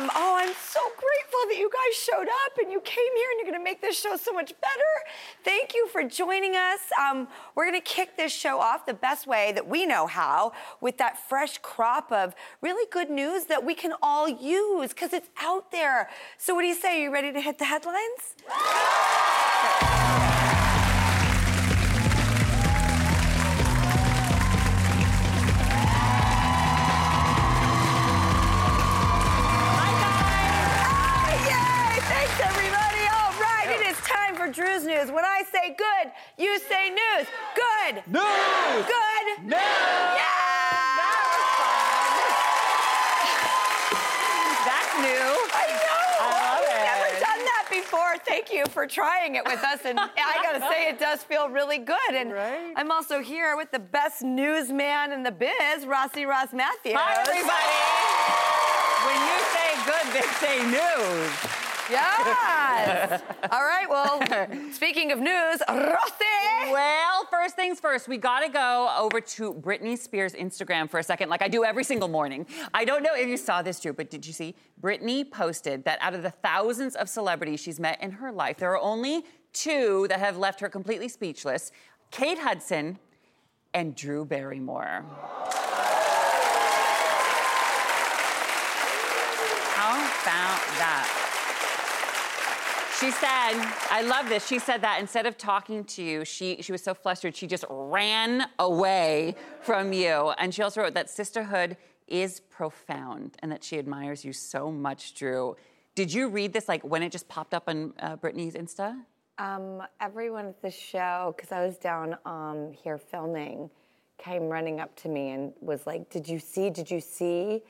Um, oh, I'm so grateful that you guys showed up and you came here and you're to make this show so much better. Thank you for joining us. Um, we're to kick this show off the best way that we know how with that fresh crop of really good news that we can all use because it's out there. So, what do you say? Are you ready to hit the headlines? For Drew's News. When I say good, you say news. Good. News! Good. News! Yeah! That's new. I know. We've never done that before. Thank you for trying it with us. And I got to say, it does feel really good. And Right? I'm also here with the best newsman in the biz, Rossi Ross Mathews. Hi, everybody. When you say good, they say news. Yes. All right. Well, speaking of news, Rossi. Well, first things first, we gotta go over to Britney Spears' Instagram for a second, like I do every single morning. I don't know if you saw this, Drew, but did you see? Britney posted that out of the thousands of celebrities she's met in her life, there are only two that have left her completely speechless Kate Hudson and Drew Barrymore. How about that? She said, I love this. She said that instead of talking to you, she, she was so flustered, she just ran away from you. And she also wrote that sisterhood is profound and that she admires you so much, Drew. Did you read this like when it just popped up on uh, Britney's Insta? Um, everyone at the show, because I was down um, here filming, came running up to me and was like, "Did you see? Did you see?"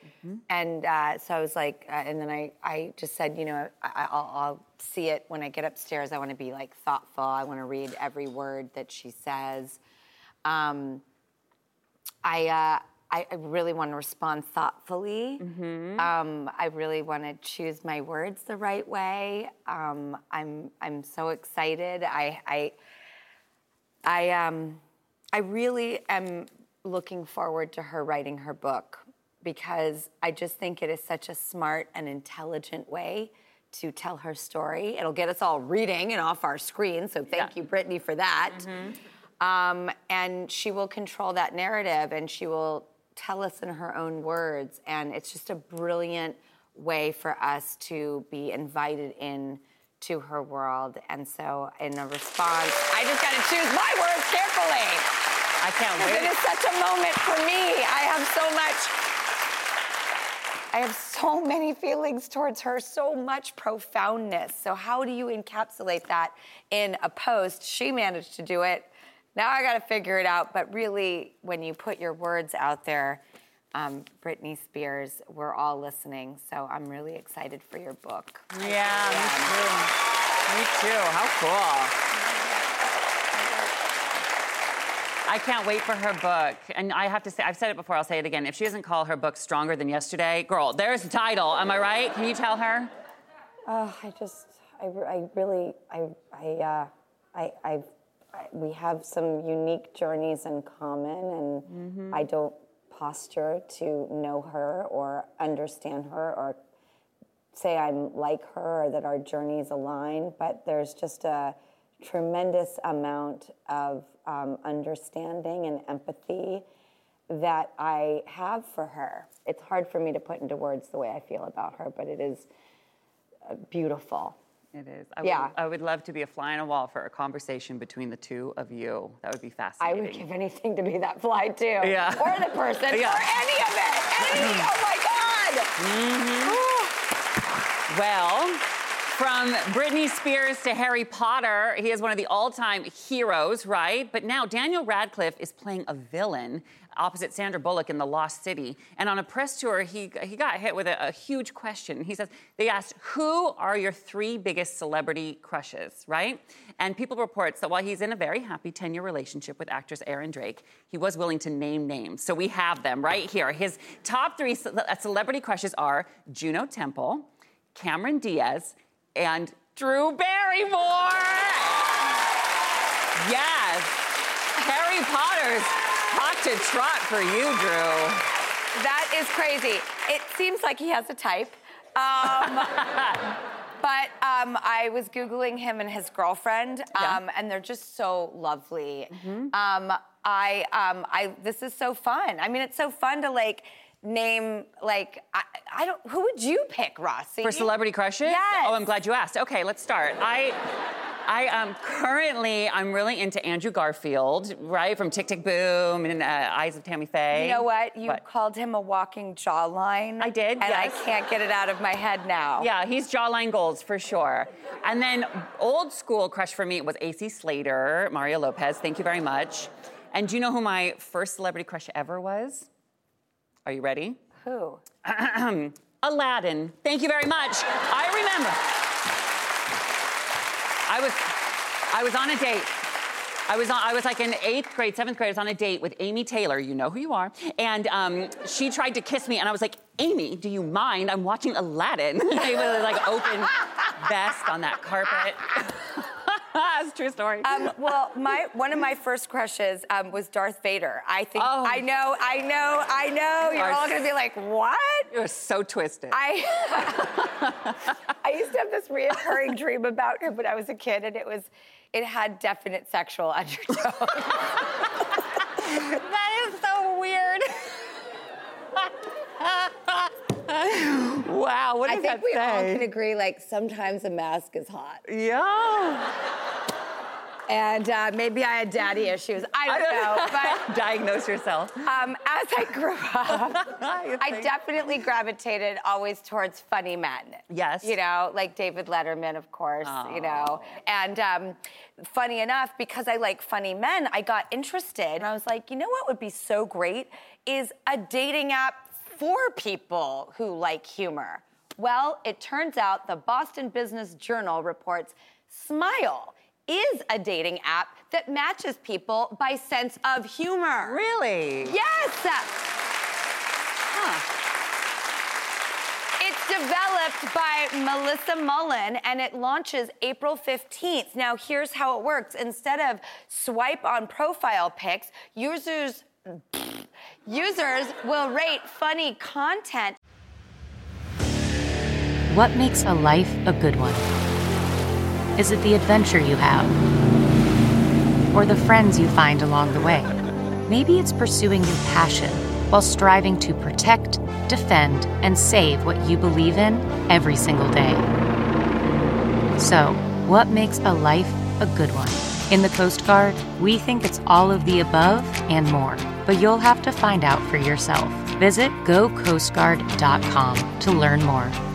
And uh, so I was like, uh, and then I, I just said, you know, I, I'll, I'll see it when I get upstairs. I want to be like thoughtful. I want to read every word that she says. Um, I, uh, I, I really want to respond thoughtfully. Um, I really want to choose my words the right way. Um, I'm, I'm so excited. I, I, I, um, I really am looking forward to her writing her book because I just think it is such a smart and intelligent way to tell her story. It'll get us all reading and off our screen. So thank you, Britney, for that. Um, and she will control that narrative and she will tell us in her own words. And it's just a brilliant way for us to be invited in to her world. And so, in a response, I just got to choose my words carefully. I can't Because it wait. is such a moment for me. I have so much. I have so many feelings towards her, so much profoundness. So, how do you encapsulate that in a post? She managed to do it. Now I got to figure it out. But really, when you put your words out there, um, Britney Spears, we're all listening. So, I'm really excited for your book. I Yeah, me too. Me too. How cool. I can't wait for her book. And I have to say, I've said it before, I'll say it again. If she doesn't call her book Stronger Than Yesterday, girl, there's the title. Am I right? Can you tell her? Oh, I just, I, I really, I, I, uh, I, I, I, we have some unique journeys in common, and I don't posture to know her or understand her or say I'm like her or that our journeys align, but there's just a tremendous amount of um, understanding and empathy that I have for her. It's hard for me to put into words the way I feel about her, but it is uh, beautiful. It is. I Yeah. Would, I would love to be a fly on a wall for a conversation between the two of you. That would be fascinating. I would give anything to be that fly too. Yeah. Or the person. Yeah. Or any of it. Any. Mm-hmm. oh my God. Mm-hmm. Well, from Britney Spears to Harry Potter, he is one of the all time heroes, right? But now Daniel Radcliffe is playing a villain opposite Sandra Bullock in The Lost City. And on a press tour, he, he got hit with a, a huge question. He says, They asked, Who are your three biggest celebrity crushes, right? And People reports that while he's in a very happy 10 year relationship with actress Erin Darke, he was willing to name names. So we have them right here. His top three ce- uh, celebrity crushes are Juno Temple. Cameron Diaz, and Drew Barrymore. Yes. Harry Potter's to trot for you, Drew. That is crazy. It seems like he has a type. Um, but um, I was Googling him and his girlfriend, Yeah. um, and they're just so lovely. Um, I, um, I, this is so fun. I mean, it's so fun to like name, like, I, I don't, who would you pick, Rossi? For celebrity crushes? Yes. Oh, I'm glad you asked. Okay, let's start. I I um currently I'm really into Andrew Garfield, right? From Tick Tick Boom and uh, Eyes of Tammy Faye. You know what? You called him a walking jawline. I did, And yes. I can't get it out of my head now. Yeah, he's jawline goals for sure. And then old school crush for me was AC Slater, Mario Lopez. Thank you very much. And do you know who my first celebrity crush ever was? Are you ready? Who? Aladdin. Thank you very much. I remember. I was I was on a date. I was on, I was like in eighth grade, seventh grade. I was on a date with Amy Taylor. You know who you are. And um, she tried to kiss me, and I was like, Amy, do you mind? I'm watching Aladdin. I was like open vest on that carpet. That's a true story. Um, well, my one of my first crushes um, was Darth Vader. I think Oh. I know, I know, I know. You're all gonna be like, what? You're so twisted. I I used to have this reoccurring dream about him when I was a kid, and it was it had definite sexual undertones. That is so weird. wow, what I think that we all can agree, like sometimes a mask is hot, yeah. and uh, maybe I had daddy issues. I don't know, but. Diagnose yourself. Um, as I grew up, I definitely gravitated always towards funny men. Yes. You know, like David Letterman, of course, you know. And um, funny enough, because I like funny men, I got interested. And I was like, you know what would be so great is a dating app for people who like humor. Well, it turns out the Boston Business Journal reports Smile is a dating app that matches people by sense of humor. Really? Yes! It's developed by Melissa Mullen and it launches April 15th. Now, here's how it works instead of swipe on profile pics, users. Users will rate funny content What makes a life a good one? Is it the adventure you have? Or the friends you find along the way? Maybe it's pursuing your passion while striving to protect, defend, and save what you believe in every single day. So, what makes a life a good one? In the Coast Guard, we think it's all of the above and more, but you'll have to find out for yourself. Visit gocoastguard.com to learn more.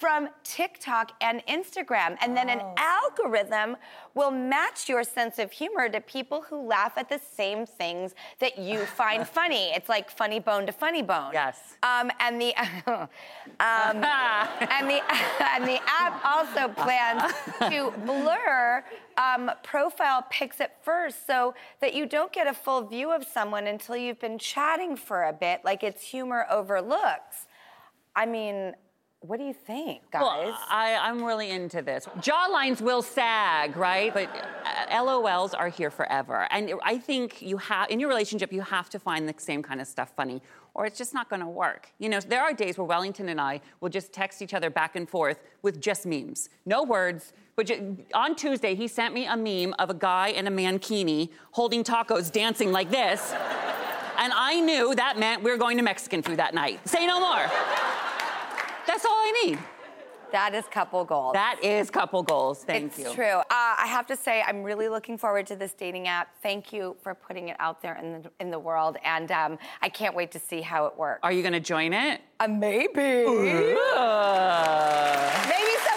From TikTok and Instagram. And then an algorithm will match your sense of humor to people who laugh at the same things that you find funny. It's like funny bone to funny bone. Yes. Um, and the um, and the and the app also plans to blur um, profile pics at first, so that you don't get a full view of someone until you've been chatting for a bit, like it's humor overlooks. I mean, what do you think, guys? Well, I, I'm really into this. Jawlines will sag, right? But uh, LOLs are here forever. And I think you have, in your relationship, you have to find the same kind of stuff funny, or it's just not going to work. You know, there are days where Wellinthon and I will just text each other back and forth with just memes, no words. But ju- on Tuesday, he sent me a meme of a guy in a mankini holding tacos, dancing like this. And I knew that meant we were going to Mexican food that night. Say no more. That's all I need. that is couple goals. That is couple goals. Thank it's you. It's true. Uh, I have to say, I'm really looking forward to this dating app. Thank you for putting it out there in the in the world, and um, I can't wait to see how it works. Are you going to join it? Uh, maybe. Maybe someone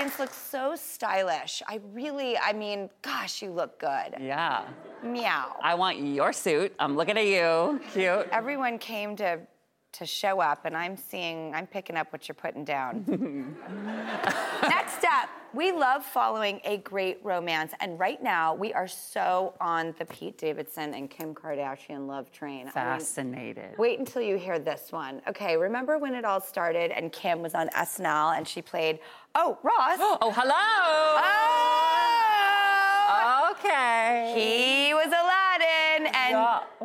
audience looks so stylish. I really, I mean, gosh, you look good. Yeah. Meow. I want your suit. I'm looking at you. Cute. Everyone came to to show up, and I'm seeing, I'm picking up what you're putting down. Next up, we love following a great romance, and right now we are so on the Pete Davidson and Kim Kardashian love train. I mean, Fascinated. Wait until you hear this one. Okay, remember when it all started and Kim was on SNL and she played, oh, Ross. Oh, hello. oh! Okay. He was Yeah.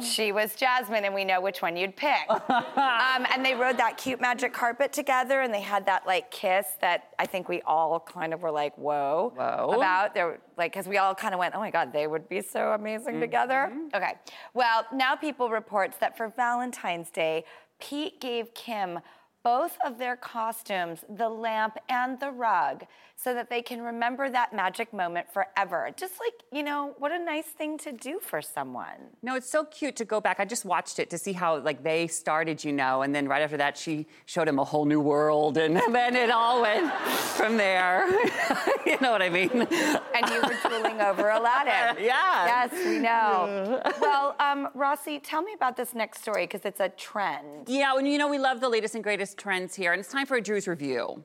She was Jasmine, and we know which one you'd pick. um, and they rode that cute magic carpet together, and they had that like kiss that I think we all kind of were like, whoa, Whoa. about. They were like, because we all kind of went, oh my God, they would be so amazing together. Okay. Well, now people reports that for Valentine's Day, Pete gave Kim both of their costumes, the lamp and the rug, so that they can remember that magic moment forever. Just like, you know, what a nice thing to do for someone. No, it's so cute to go back. I just watched it to see how like they started, you know, and then right after that, she showed him a whole new world, and then it all went from there. you know what I mean? And you were drooling over Aladdin. Yeah. Yes, we know. well, um, Rossi, tell me about this next story because it's a trend. Yeah, and you know we love the latest and greatest trends here, and it's time for a Drew's review.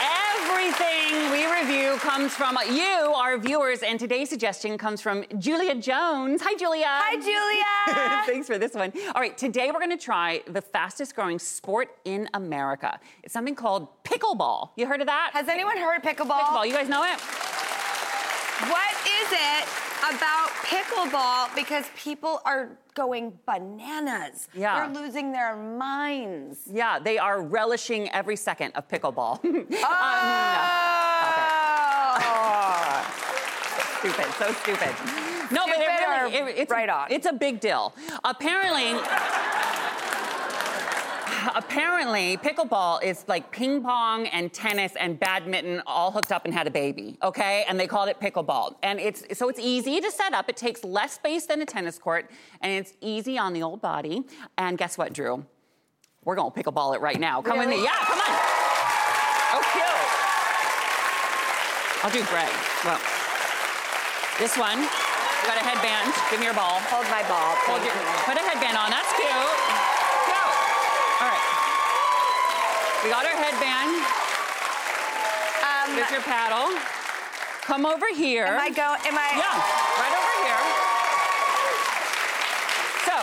Everything we review comes from you, our viewers, and today's suggestion comes from Julia Jones. Hi, Julia. Hi, Julia. Thanks for this one. All right, today we're going to try the fastest growing sport in America. It's something called pickleball. You heard of that? Has anyone heard of pickleball? pickleball. You guys know it? What is it about pickleball? Because people are going bananas. Yeah. They're losing their minds. Yeah, they are relishing every second of pickleball. Uh, oh. stupid, so stupid. No, but it really, it- it's, right on? it's a big deal. Apparently, apparently, pickleball is like ping pong and tennis and badminton all hooked up and had a baby, okay? And they called it pickleball. And it's so it's easy to set up. It takes less space than a tennis court, and it's easy on the old body. And guess what, Drew? We're gonna pickleball it right now. Come with me. Really? Yeah, come on. Oh, cute. I'll do Greg. Well, this one, you got a headband. Give me your ball. Hold my ball. Hold your, you. put a headband on. That's. Cute. All right. We got our headband. Um, There's your paddle. Come over here. am I go? Am I? Yeah, right over here. So,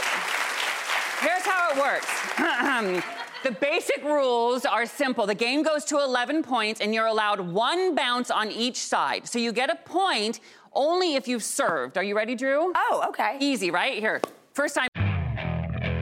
here's how it works. the basic rules are simple. The game goes to 11 points, and you're allowed one bounce on each side. So you get a point only if you've served. Are you ready, Drew? Oh, okay. Easy, right? Here. First time.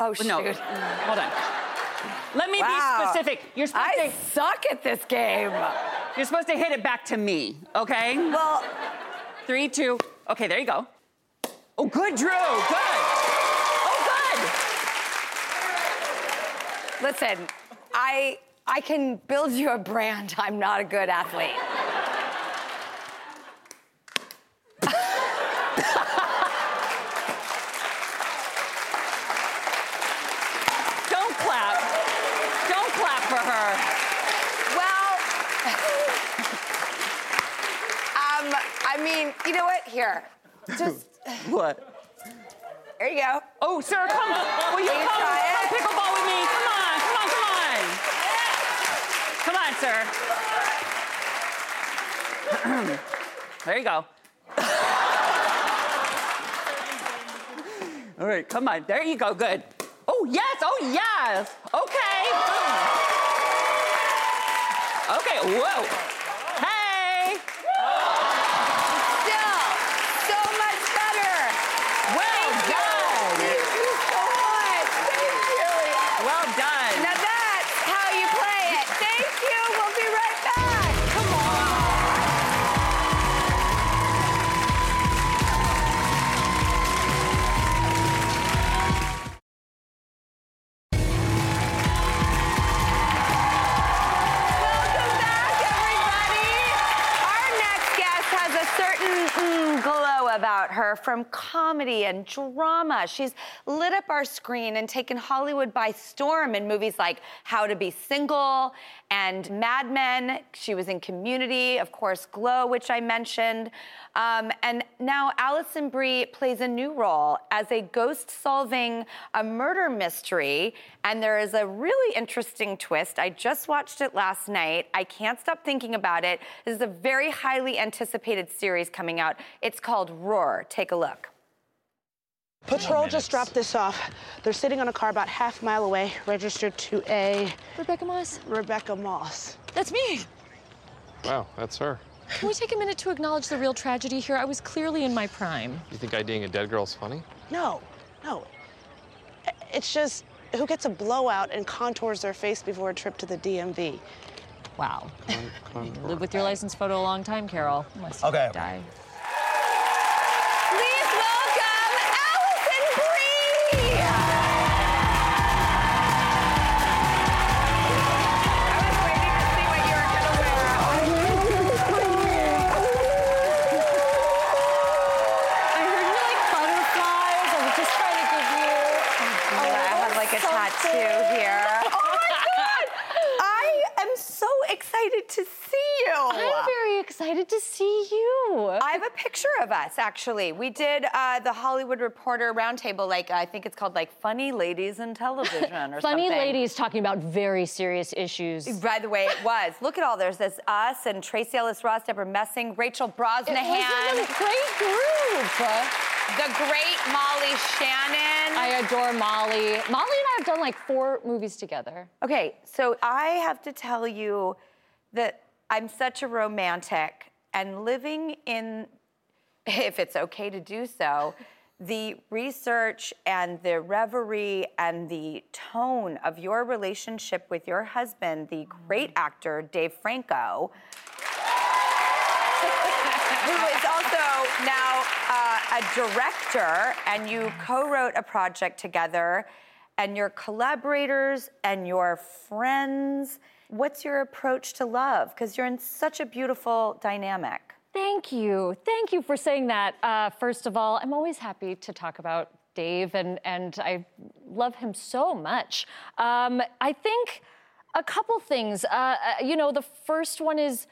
Oh, No, shoot. hold on. Let me Wow. be specific. You're supposed I to suck at this game. you're supposed to hit it back to me, okay? Well, Three, two. Okay, there you go. Oh, good, Drew. Good. Oh, good. listen, I I can build you a brand. I'm not a good athlete. good. Don't clap. Don't clap for her. Well, um, I mean, you know what? Here, just What? there you go. Oh, sir, come. Will you Will you come, try come it? pickleball with me? Come on, come on, come on. Come on, sir. there you go. All right, come on. There you go. Good. Oh yes. Oh yes. Okay. Okay. Whoa. Comedy and drama. She's lit up our screen and taken Hollywood by storm in movies like How to Be Single and Mad Men. She was in Community, of course, Glow, which I mentioned. Um, and now Alison Brie plays a new role as a ghost solving a murder mystery. And there is a really interesting twist. I just watched it last night. I can't stop thinking about it. This is a very highly anticipated series coming out. It's called Roar. Take a look. Patrol just dropped this off. They're sitting on a car about half a mile away, registered to a Rebecca Moss, Rebecca Moss. that's me. Wow, that's her. Can we take a minute to acknowledge the real tragedy here? I was clearly in my prime. You think IDing a dead girl's funny? No, no. It's just who gets a blowout and contours their face before a trip to the DMV? Wow. Con- Live with your license photo a long time, Carol. Unless you Okay. die. Us actually. We did uh, the Hollywood Reporter Roundtable, like I think it's called like Funny Ladies in Television or something. Funny something. ladies talking about very serious issues. By the way, it was. Look at all there's this us and Tracee Ellis Ross, Debra Messing, Rachel Brosnahan, It was a great group. the great Molly Shannon. I adore Molly. Molly and I have done like four movies together. Okay, so I have to tell you that I'm such a romantic and living in, if it's okay to do so, the research and the reverie and the tone of your relationship with your husband, the great actor Dave Franco, who is also now uh, a director, and you co wrote a project together, and your collaborators and your friends. What's your approach to love? Because you're in such a beautiful dynamic. Thank you. Thank you for saying that. Uh, first of all, I'm always happy to talk about Dave, and, and I love him so much. Um, I think a couple things. Uh, uh, you know, the first one is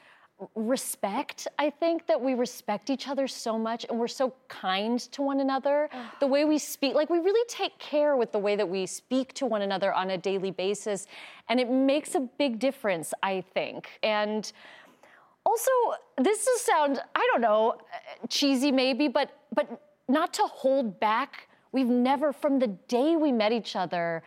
respect. I think that we respect each other so much and we're so kind to one another. The way we speak, like we really take care with the way that we speak to one another on a daily basis. And it makes a big difference, I think. And also, this will sound, I don't know, cheesy maybe, but but not to hold back. We've never, from the day we met each other,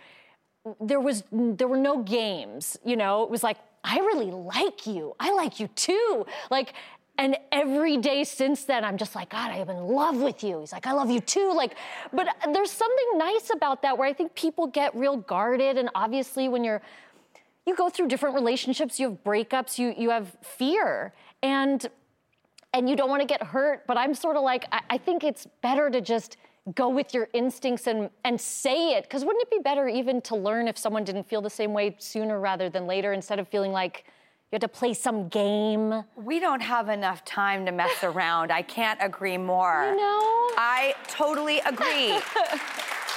there was there were no games. You know, it was like, I really like you. I like you too. Like, and every day since then, I'm just like, God, I am in love with you. He's like, I love you too. Like, but there's something nice about that where I think people get real guarded. And obviously, when you're you go through different relationships, you have breakups, you you have fear, and and you don't want to get hurt. But I'm sort of like, I, I think it's better to just go with your instincts and and say it. Because wouldn't it be better even to learn if someone didn't feel the same way sooner rather than later, instead of feeling like you had to play some game? We don't have enough time to mess around. I can't agree more. You know? I totally agree.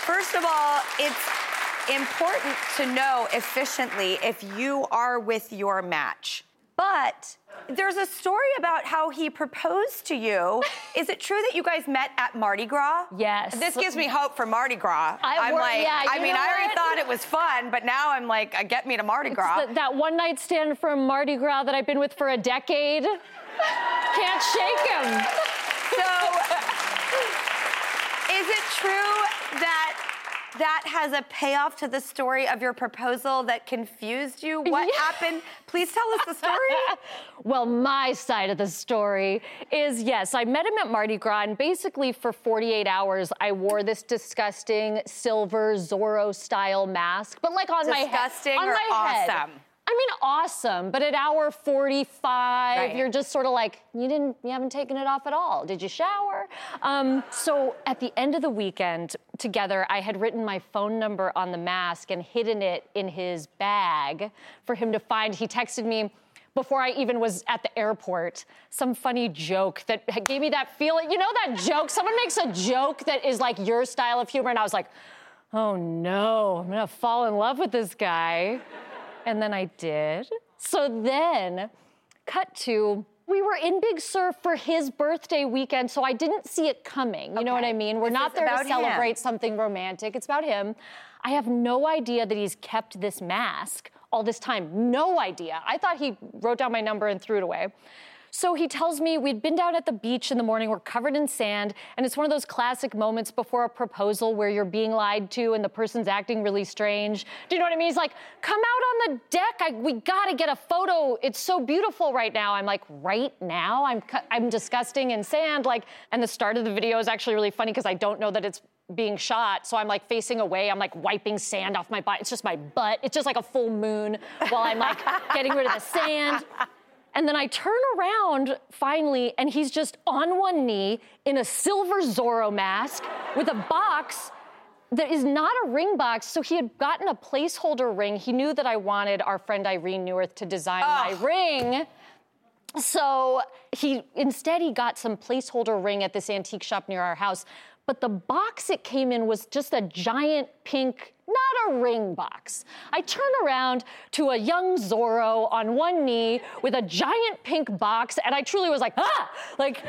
First of all, it's important to know efficiently if you are with your match. But there's a story about how he proposed to you. Is it true that you guys met at Mardi Gras? Yes. This gives me hope for Mardi Gras. I am like, yeah, I mean, I already thought it was fun, but now I'm like, uh, get me to Mardi Gras. Th- that one night stand from Mardi Gras that I've been with for a decade. Can't shake him. So, is it true that that has a payoff to the story of your proposal that confused you? What Yeah. happened? Please tell us the story. Well, my side of the story is yes, I met him at Mardi Gras, and basically for 48 hours, I wore this disgusting silver Zorro style mask, but like on my head. Disgusting on or my head. I mean, awesome, but at hour 45, Right. you're just sort of like, you didn't, you haven't taken it off at all. Did you shower? Um, so at the end of the weekend, together, I had written my phone number on the mask and hidden it in his bag for him to find. He texted me before I even was at the airport, some funny joke that gave me that feeling. You know that joke? Someone makes a joke that is like your style of humor, and I was like, oh no, I'm gonna fall in love with this guy. And then I did. So then, cut to, we were in Big Sur for his birthday weekend, so I didn't see it coming. You know what I mean? We're This not there to about him. celebrate something romantic, it's about him. I have no idea that he's kept this mask all this time. No idea. I thought he wrote down my number and threw it away. So he tells me we'd been down at the beach in the morning, we're covered in sand, and it's one of those classic moments before a proposal where you're being lied to and the person's acting really strange. Do you know what I mean? He's like, come out on the deck. I, we gotta get a photo. It's so beautiful right now. I'm like, right now? I'm, I'm disgusting in sand. Like, and the start of the video is actually really funny because I don't know that it's being shot. So I'm like facing away. I'm like wiping sand off my butt. It's just my butt. It's just like a full moon while I'm like getting rid of the sand. And then I turn around finally, and he's just on one knee in a silver Zorro mask with a box that is not a ring box. So he had gotten a placeholder ring. He knew that I wanted our friend Irene Neuwirth to design my ring. So he instead he got some placeholder ring at this antique shop near our house. But the box it came in was just a giant pink, not a ring box. I turn around to a young Zorro on one knee with a giant pink box, and I truly was like, ah! Like,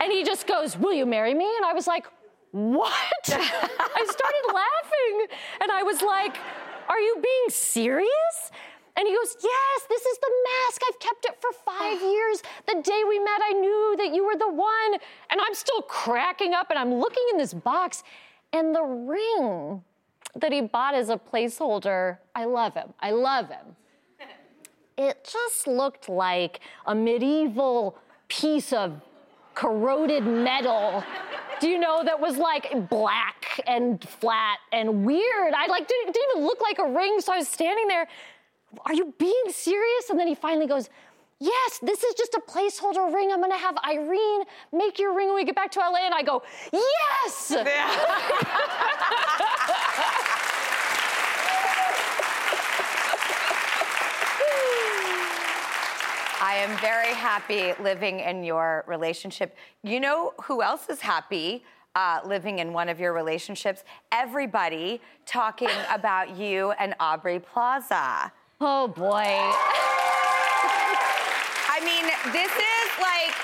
and he just goes, Will you marry me? And I was like, What? I started laughing, and I was like, Are you being serious? And he goes, Yes, this is the mask. I've kept it for five years. The day we met, I knew that you were the one. And I'm still cracking up and I'm looking in this box. And the ring that he bought as a placeholder, I love him. I love him. It just looked like a medieval piece of corroded metal. Do you know that was like black and flat and weird? I like didn't, didn't even look like a ring, so I was standing there. Are you being serious? And then he finally goes, Yes, this is just a placeholder ring. I'm gonna have Irene make your ring when we get back to LA. And I go, Yes! I am very happy living in your relationship. You know who else is happy uh, living in one of your relationships? Everybody talking about you and Aubrey Plaza. Oh boy. I mean, this is like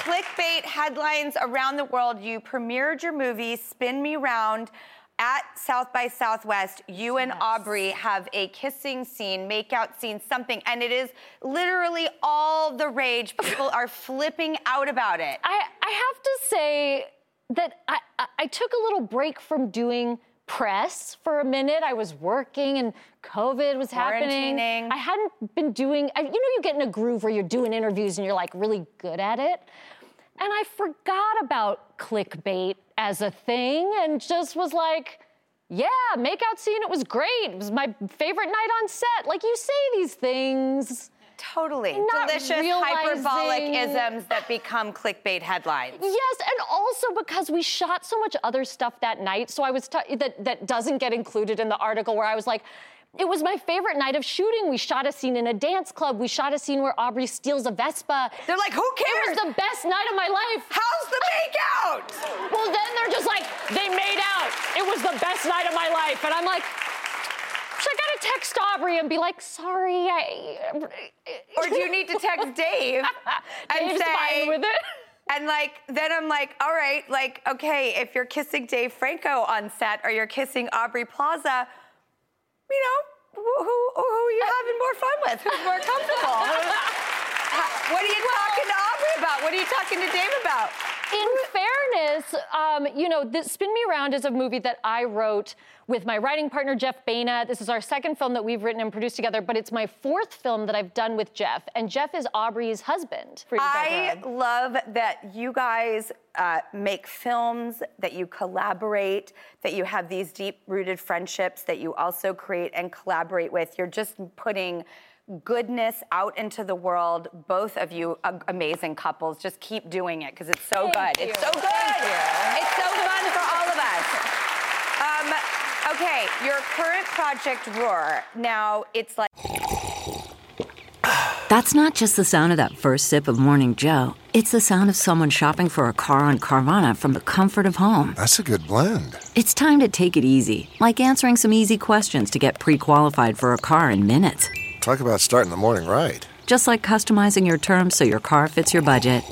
clickbait headlines around the world. You premiered your movie, Spin Me Round, at South by Southwest. You and Aubrey have a kissing scene, makeout scene, something, and it is literally all the rage. People are flipping out about it. I, I have to say that I, I, I took a little break from doing press for a minute. I was working and COVID was happening. I hadn't been doing, I, you know, you get in a groove where you're doing interviews and you're like really good at it. And I forgot about clickbait as a thing and just was like, Yeah, makeout scene, it was great. It was my favorite night on set. Like you say these things. Totally. Not Delicious realizing- hyperbolic isms that become clickbait headlines. Yes, and also because we shot so much other stuff that night, so I was t- that that doesn't get included in the article where I was like. It was my favorite night of shooting. We shot a scene in a dance club. We shot a scene where Aubrey steals a Vespa. They're like, who cares? It was the best night of my life. How's the makeout? Well, then they're just like, they made out. It was the best night of my life. And I'm like, should I gotta text Aubrey and be like, sorry, I. Or do you need to text Dave and Dave's say, fine with it. And like, then I'm like, all right, like, okay, if you're kissing Dave Franco on set or you're kissing Aubrey Plaza, you know, who who, who are you having more fun with? Who's more comfortable? What are you talking to Aubrey about? What are you talking to Dave about? In fairness, um, you know, this Spin Me Around is a movie that I wrote with my writing partner, Jeff Baena. This is our second film that we've written and produced together, but it's my fourth film that I've done with Jeff. And Jeff is Aubrey's husband. for you I love that you guys uh, make films, that you collaborate, that you have these deep rooted friendships that you also create and collaborate with. You're just putting goodness out into the world. Both of you, a- amazing couples. Just keep doing it because it's so Thank good. It's so good. Thank It's so fun for all of us. Um, okay, your current project, Roar. Now it's like. That's not just the sound of that first sip of Morning Joe. It's the sound of someone shopping for a car on Carvana from the comfort of home. That's a good blend. It's time to take it easy, like answering some easy questions to get pre qualified for a car in minutes. Talk about starting the morning right. Just like customizing your terms so your car fits your budget.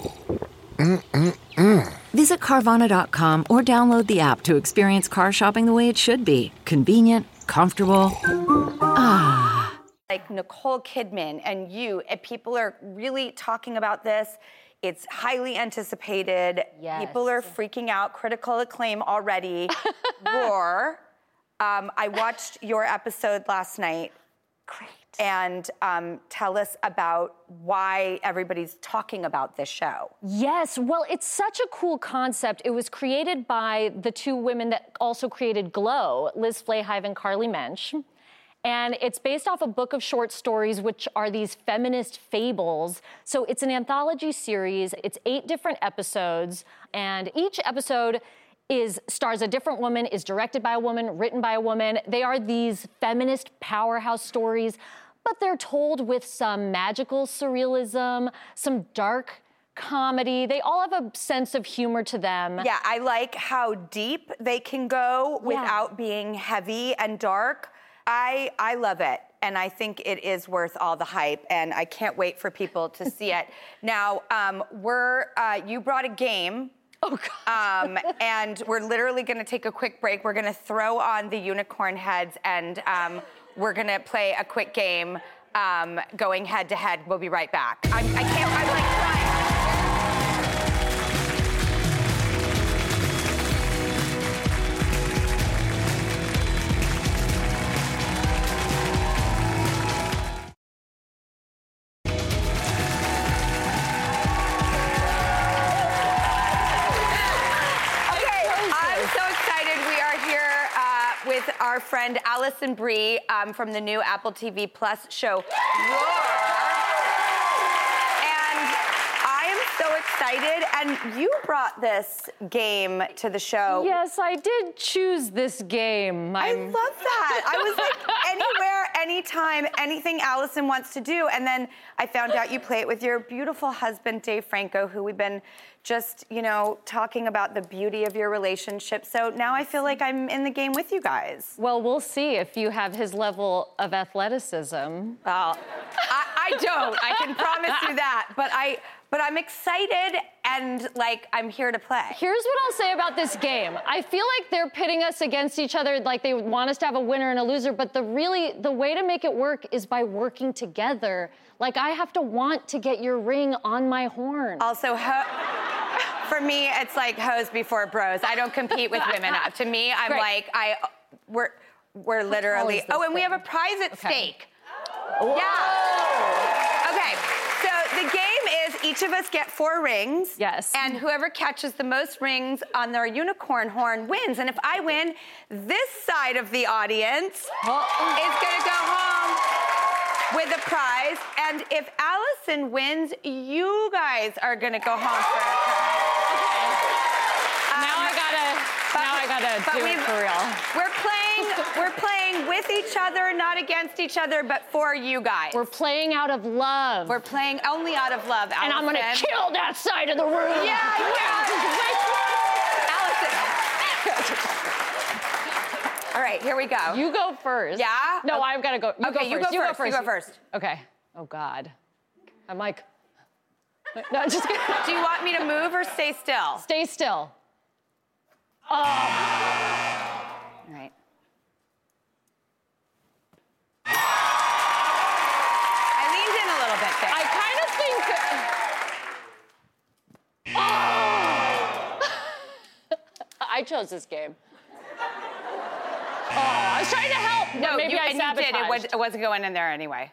Mm-mm-mm. Visit Carvana.com or download the app to experience car shopping the way it should be convenient, comfortable. Ah. like Nicole Kidman and you, and people are really talking about this. It's highly anticipated. Yes. People are freaking out. Critical acclaim already. Roar. Um, I watched your episode last night. Great. And um, tell us about why everybody's talking about this show. Yes, well, it's such a cool concept. It was created by the two women that also created Glow, Liz Flahive and Carly Mensch. And it's based off a book of short stories, which are these feminist fables. So it's an anthology series. It's eight different episodes, and each episode is stars a different woman, is directed by a woman, written by a woman. They are these feminist powerhouse stories, but they're told with some magical surrealism, some dark comedy. They all have a sense of humor to them. Yeah, I like how deep they can go without being heavy and dark. I I love it. And I think it is worth all the hype, and I can't wait for people to see it. Now, um, we're uh, you brought a game, Oh God. um, and we're literally going to take a quick break. We're going to throw on the unicorn heads, and um, we're going to play a quick game, um, going head to head. We'll be right back. I'm, I can't. I'm like friend Alison Brie um, from the new Apple TV Plus show Roar. And I am so excited. And you brought this game to the show. Yes, I did choose this game. I I'm- love that. I was like, anywhere, anytime, anything Alison wants to do. And then I found out you play it with your beautiful husband, Dave Franco, who we've been just, you know, talking about the beauty of your relationship. So now I feel like I'm in the game with you guys. Well, we'll see if you have his level of athleticism. Well, I, I don't. I can promise you that. But I, but I'm excited and like I'm here to play. Here's what I'll say about this game. I feel like they're pitting us against each other, like they want us to have a winner and a loser. But the really, the way to make it work is by working together. Like I have to want to get your ring on my horn. Also, ho- for me, it's like hoes before bros. I don't compete with women. Uh, to me, I'm Great. like I, we're we're literally. Oh, and we have a prize at Okay. stake. Yeah. Okay. So the game is each of us get four rings. Yes. And whoever catches the most rings on their unicorn horn wins. And if I win, this side of the audience is gonna go home with a prize. And if Alison wins, you guys are gonna go home for a prize. now I gotta. now I gotta but do it for real. We're playing, we're playing with each other, not against each other, but for you guys. We're playing out of love. We're playing only out of love, and I'm gonna kill that side of the room. Yeah, Alison. All right, here we go. You go first. Yeah? No, Okay. I've got to go. You Okay, go you first. go first, you go first. Okay. Oh God. I'm like. No, just kidding. Do you want me to move or stay still? Stay still. Oh. All right. I leaned in a little bit there. I kind of think. Oh. I chose this game. Oh, I was trying to help. No, maybe you, I and you did. It, was, it wasn't going in there anyway.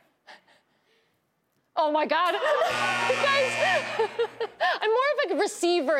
Oh my God, guys! I'm more of a receiver.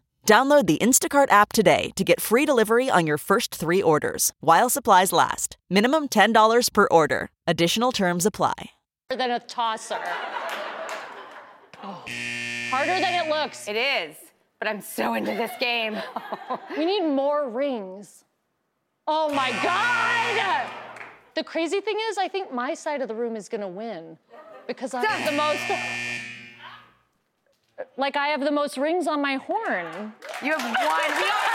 Download the Instacart app today to get free delivery on your first three orders while supplies last. Minimum $10 per order. Additional terms apply. Harder than a tosser. Oh. Harder than it looks. It is, but I'm so into this game. we need more rings. Oh my God! The crazy thing is, I think my side of the room is gonna win because I have the most. Like I have the most rings on my horn. You have one. We have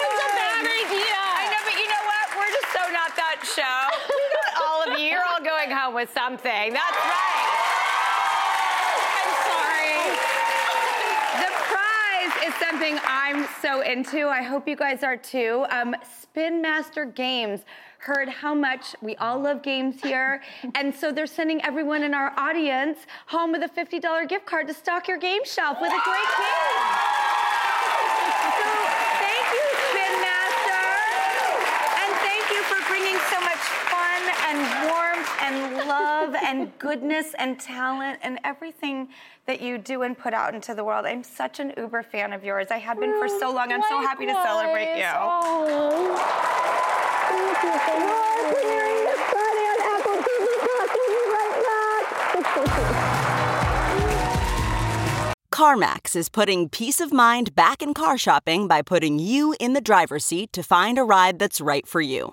It's a bad idea. I know, but you know what? We're just so not that show. We got all of you. You're all going home with something. That's right. I'm sorry. The prize is something I'm so into. I hope you guys are too. Um, Spin Master Games heard how much we all love games here. and so they're sending everyone in our audience home with a $50 gift card to stock your game shelf with a great game. So thank you, Spin Master. And thank you for bringing so much fun and warmth and love and goodness and talent and everything that you do and put out into the world. I'm such an Uber fan of yours. I have been for so long. I'm so happy to celebrate you. CarMax is putting peace of mind back in car shopping by putting you in the driver's seat to find a ride that's right for you.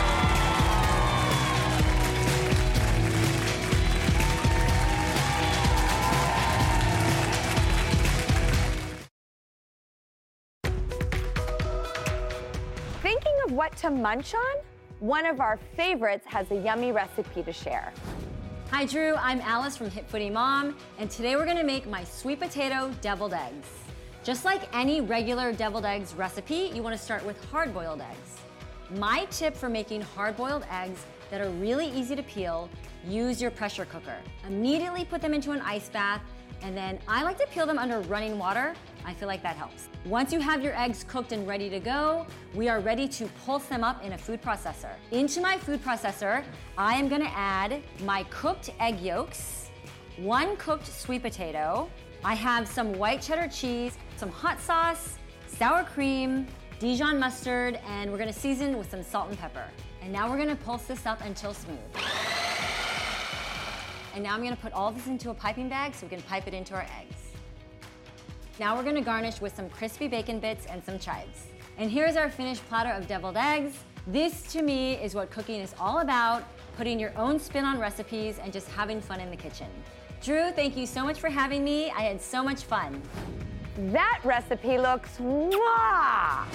What to munch on? One of our favorites has a yummy recipe to share. Hi Drew, I'm Alice from Hip Foodie Mom, and today we're gonna make my sweet potato deviled eggs. Just like any regular deviled eggs recipe, you wanna start with hard-boiled eggs. My tip for making hard-boiled eggs that are really easy to peel, use your pressure cooker. Immediately put them into an ice bath, and then I like to peel them under running water. I feel like that helps. Once you have your eggs cooked and ready to go, we are ready to pulse them up in a food processor. Into my food processor, I am gonna add my cooked egg yolks, one cooked sweet potato. I have some white cheddar cheese, some hot sauce, sour cream, Dijon mustard, and we're gonna season with some salt and pepper. And now we're gonna pulse this up until smooth. And now I'm gonna put all this into a piping bag so we can pipe it into our eggs. Now we're gonna garnish with some crispy bacon bits and some chives. And here's our finished platter of deviled eggs. This to me is what cooking is all about putting your own spin on recipes and just having fun in the kitchen. Drew, thank you so much for having me. I had so much fun. That recipe looks mwah!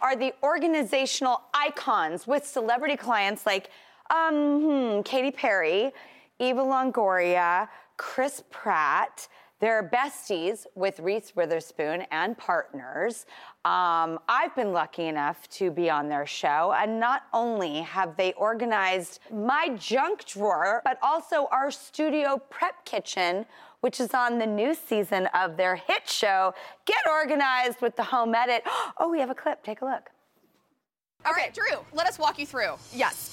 Are the organizational icons with celebrity clients like um, hmm, Katy Perry, Eva Longoria, Chris Pratt. They're besties with Reese Witherspoon and partners. Um, I've been lucky enough to be on their show, and not only have they organized my junk drawer, but also our studio prep kitchen, which is on the new season of their hit show, Get Organized with the Home Edit. Oh, we have a clip. Take a look. All right, Drew, let us walk you through. Yes.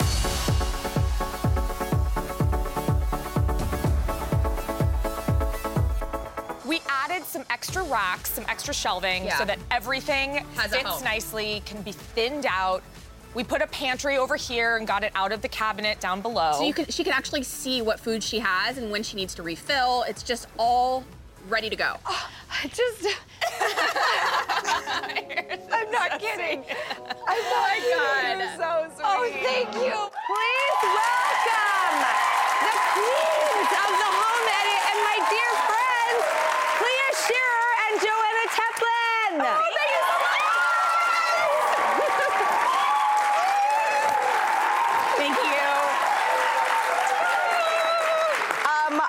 We added some extra racks, some extra shelving, Yeah. so that everything Has fits nicely, can be thinned out. We put a pantry over here and got it out of the cabinet down below. So you can, she can actually see what food she has and when she needs to refill. It's just all ready to go. Oh, I just. I'm not kidding. I'm oh not God. You're so oh, sweet. Oh, thank you. Please welcome the queens of the home edit and my dear friends, Clea Shearer and Joanna Teplin. Oh, thank you so Thank you. Um,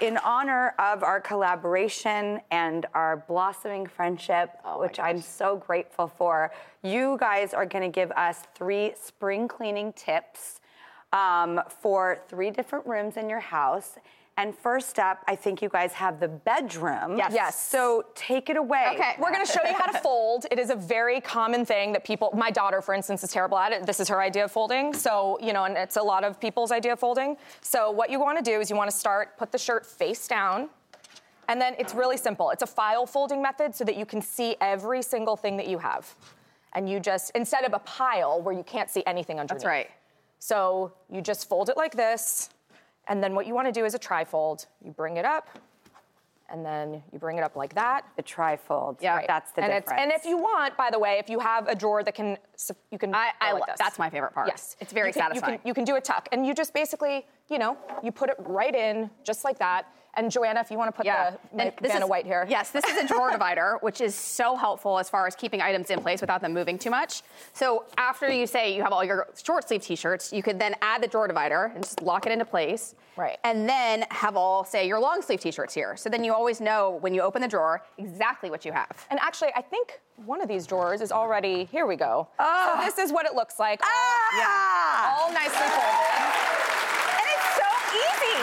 in honor of our collaboration and our blossoming friendship, which I'm so grateful for, you guys are going to give us three spring cleaning tips um, for three different rooms in your house. And first up, I think you guys have the bedroom. Yes. Yes. So take it away. Okay, we're gonna show you how to fold. It is a very common thing that people, my daughter, for instance, is terrible at it. This is her idea of folding. So, you know, and it's a lot of people's idea of folding. So, what you wanna do is you wanna start, put the shirt face down. And then it's really simple. It's a file folding method so that you can see every single thing that you have. And you just, instead of a pile where you can't see anything underneath. That's right. So you just fold it like this. And then what you wanna do is a trifold. You bring it up, and then you bring it up like that. The trifold. Yeah, That's the and difference. and if you want, by the way, if you have a drawer that can, you can. I- I like this. that's my favorite part. Yes, It's very You can- satisfying. You can, you can do a tuck, and you just basically, you know, you put it right in just like that. And Joanna, if you want to put Yeah. the And this Vanna is- White here. Yes, this is a drawer divider, which is so helpful as far as keeping items in place without them moving too much. So after you say you have all your short sleeve t-shirts, you could then add the drawer divider and just lock it into place. Right. And then have all, say, your long sleeve t-shirts here. So then you always know when you open the drawer exactly what you have. And actually, I think one of these drawers is already. Here we go. Oh. So this is what it looks like. All, Ah! all nicely folded. And it's so easy.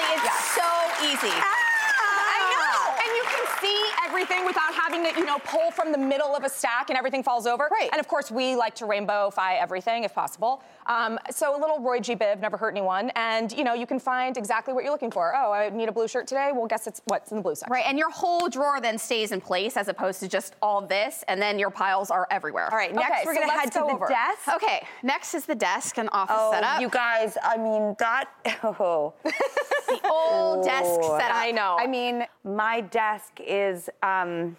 It's so easy. I know. And you can see everything without having to, you know, pull from the middle of a stack and everything falls over. Right. And of course, we like to rainbowify everything if possible. Um, so a little Roy G. Biv never hurt anyone. And, you know, you can find exactly what you're looking for. Oh, I need a blue shirt today. Well, guess it's what's in the blue section. Right, and your whole drawer then stays in place as opposed to just all this, and then your piles are everywhere. All right, next Okay, we're so gonna head to the over. desk. Okay, next is the desk and office Oh, setup. you guys, I mean, that, oh. the old desk setup. I know. I mean, my desk is, um,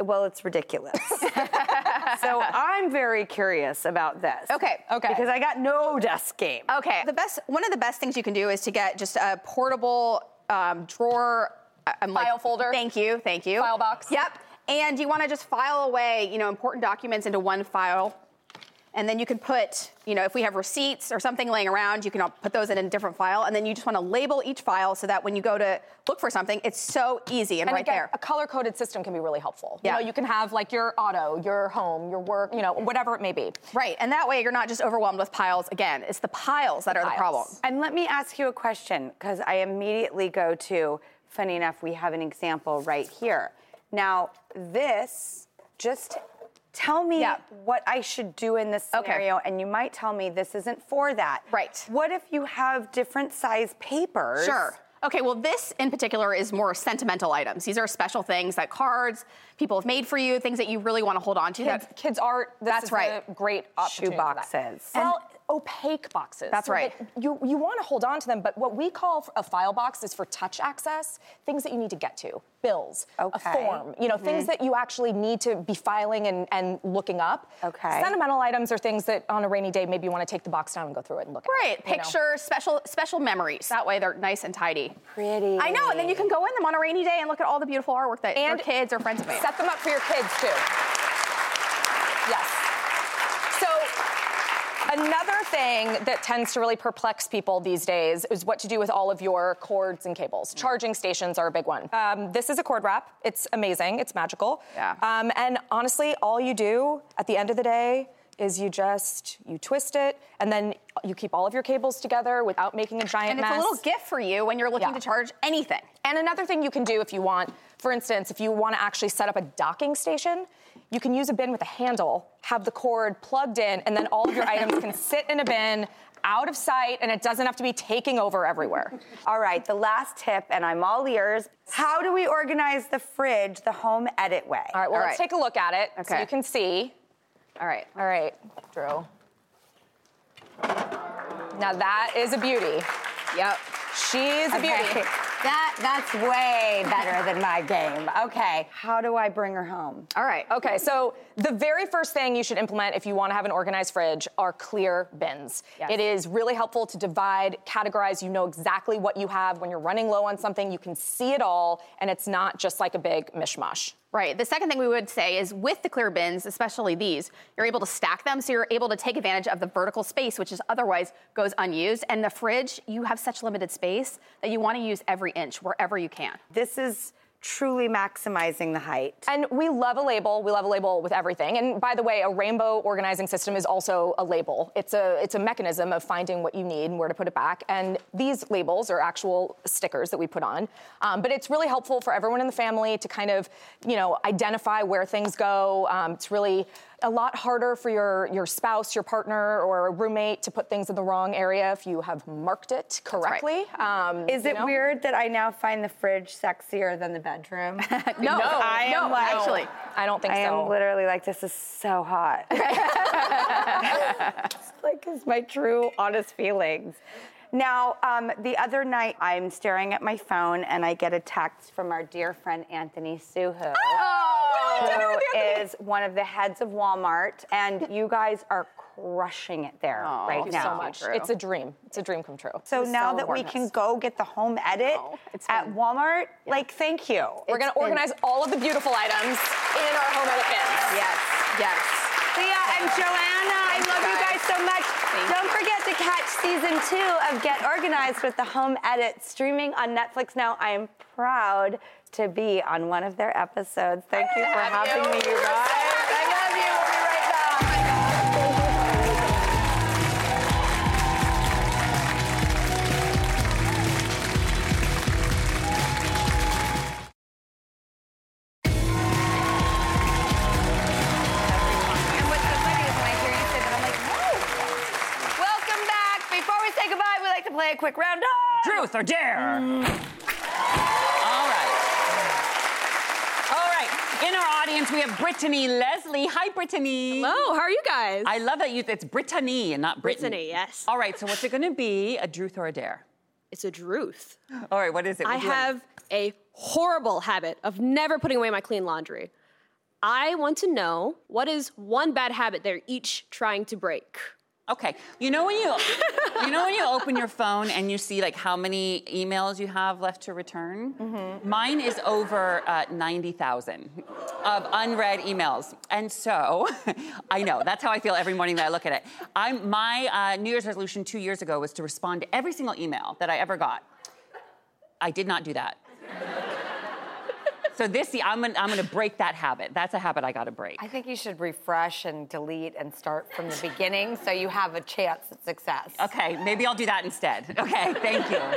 well, it's ridiculous. so I'm very curious about this. Okay, okay. Because I got no desk game. Okay, the best one of the best things you can do is to get just a portable um, drawer. I- I'm like- File folder. Thank you, thank you. File box. Yep. And you want to just file away, you know, important documents into one file. And then you can put, you know, if we have receipts or something laying around, you can all put those in a different file. And then you just want to label each file so that when you go to look for something, it's so easy and, And right again, there. a color-coded system can be really helpful. Yeah. You know, you can have like your auto, your home, your work, you know, whatever it may be. Right, and that way you're not just overwhelmed with piles. Again, it's the piles that are the problem. And let me ask you a question, because I immediately go to, funny enough, we have an example right here. Now, this, just tell me Yeah. what I should do in this Okay. scenario, and you might tell me this isn't for that. Right. What if you have different size papers? Sure. Okay, well, this in particular is more sentimental items. These are special things that cards people have made for you, things that you really want to hold on to. Kids, that- kids art. This That's is right. A great opportunity Shoe for that. boxes. Well, opaque boxes. That's so right. that You, you want to hold on to them, but what we call a file box is for touch access, things that you need to get to, bills, a form, you know, things Mhm. that you actually need to be filing and, and looking up. Okay. Sentimental items are things that on a rainy day maybe you want to take the box down and go through it and look at. Right, it, you know? pictures, special special memories. That way they're nice and tidy. Pretty. I know, and then you can go in them on a rainy day and look at all the beautiful artwork that your kids or friends made. Set them up for your kids too. Yes. Another thing that tends to really perplex people these days is what to do with all of your cords and cables. Charging stations are a big one. Um, this is a cord wrap. It's amazing. It's magical. Yeah. Um, and honestly, all you do at the end of the day is you just you twist it and then you keep all of your cables together without making a giant mess. And it's mess. a little gift for you when you're looking Yeah. to charge anything. And another thing you can do if you want, for instance, if you want to actually set up a docking station, you can use a bin with a handle, have the cord plugged in, and then all of your items can sit in a bin out of sight and it doesn't have to be taking over everywhere. All right, the last tip, and I'm all ears. How do we organize the fridge the home edit way? All right, well, let's take a look at it so Okay. you can see. All right. All right, Drew. Now that is a beauty. Yep. She's a beauty. That that's way better than my game. Okay, how do I bring her home? All right. Okay, so the very first thing you should implement if you want to have an organized fridge are clear bins. Yes. It is really helpful to divide, categorize. You know exactly what you have when you're running low on something. You can see it all, and it's not just like a big mishmash. Right. The second thing we would say is with the clear bins, especially these, you're able to stack them so you're able to take advantage of the vertical space, which is otherwise goes unused. And the fridge, you have such limited space that you want to use every inch wherever you can. This is truly maximizing the height. And we love a label. We love a label with everything. And by the way, a rainbow organizing system is also a label. It's a it's a mechanism of finding what you need and where to put it back. And these labels are actual stickers that we put on. Um, but it's really helpful for everyone in the family to kind of you know identify where things go. Um, it's really a lot harder for your, your spouse, your partner, or a roommate to put things in the wrong area if you have marked it correctly. Um, Is it know? weird that I now find the fridge sexier than the bedroom? No, I am no, like, actually, I don't think I so. am literally like, this is so hot. it's like, it's my true, honest feelings. Now, um, the other night, I'm staring at my phone and I get a text from our dear friend Anthony Soohoo, Oh, who is one of the heads of Walmart, and you guys are crushing it there right Thank you so much. It's a dream. It's a dream come true. So now so that we can go get the home edit at Walmart, like, thank you. We're It's gonna been- organize all of the beautiful items in our home edit bins. Yes, yes. Clea and Joanna, I love you guys so much. Don't forget to catch season two of Get Organized with the Home Edit streaming on Netflix now. I am proud to be on one of their episodes. Thank you for having me, you guys. I love you. Quick round of Truth or dare? All right. All right. In our audience, we have Brittany Leslie. Hi, Brittany. Hello, how are you guys? I love that you. It's Brittany and not Brittany. Brittany, yes. All right. So what's it going to be? A truth or a dare? It's a truth. All right. What is it? I Would you have a horrible habit of never putting away my clean laundry. I want to know what is one bad habit they're each trying to break. Okay. You know when you you know when you open your phone and you see like how many emails you have left to return? Mm-hmm. Mine is over uh, 90,000 of unread emails. And so, I know, that's how I feel every morning that I look at it. I'm, my uh, New Year's resolution two years ago was to respond to every single email that I ever got. I did not do that. So this year, I'm gonna, I'm gonna break that habit. That's a habit I gotta break. I think you should refresh and delete and start from the beginning so you have a chance at success. Okay, maybe I'll do that instead. Okay, thank you.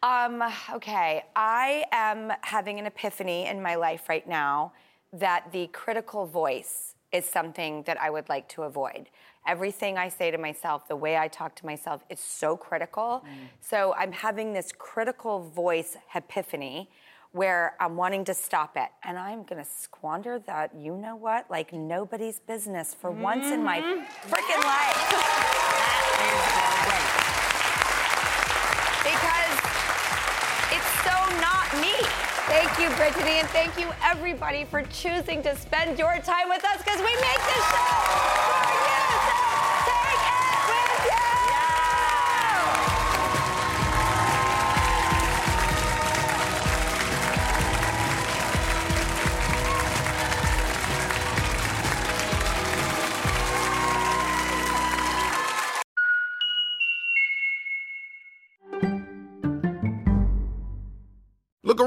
Um, okay, I am having an epiphany in my life right now that the critical voice is something that I would like to avoid. Everything I say to myself, the way I talk to myself, is so critical. So I'm having this critical voice epiphany where I'm wanting to stop it. And I'm gonna squander that, you know what, like nobody's business for once in my mm-hmm. freaking life. is your way. Because it's so not me. Thank you, Brittany, and thank you, everybody, for choosing to spend your time with us because we make this show for you.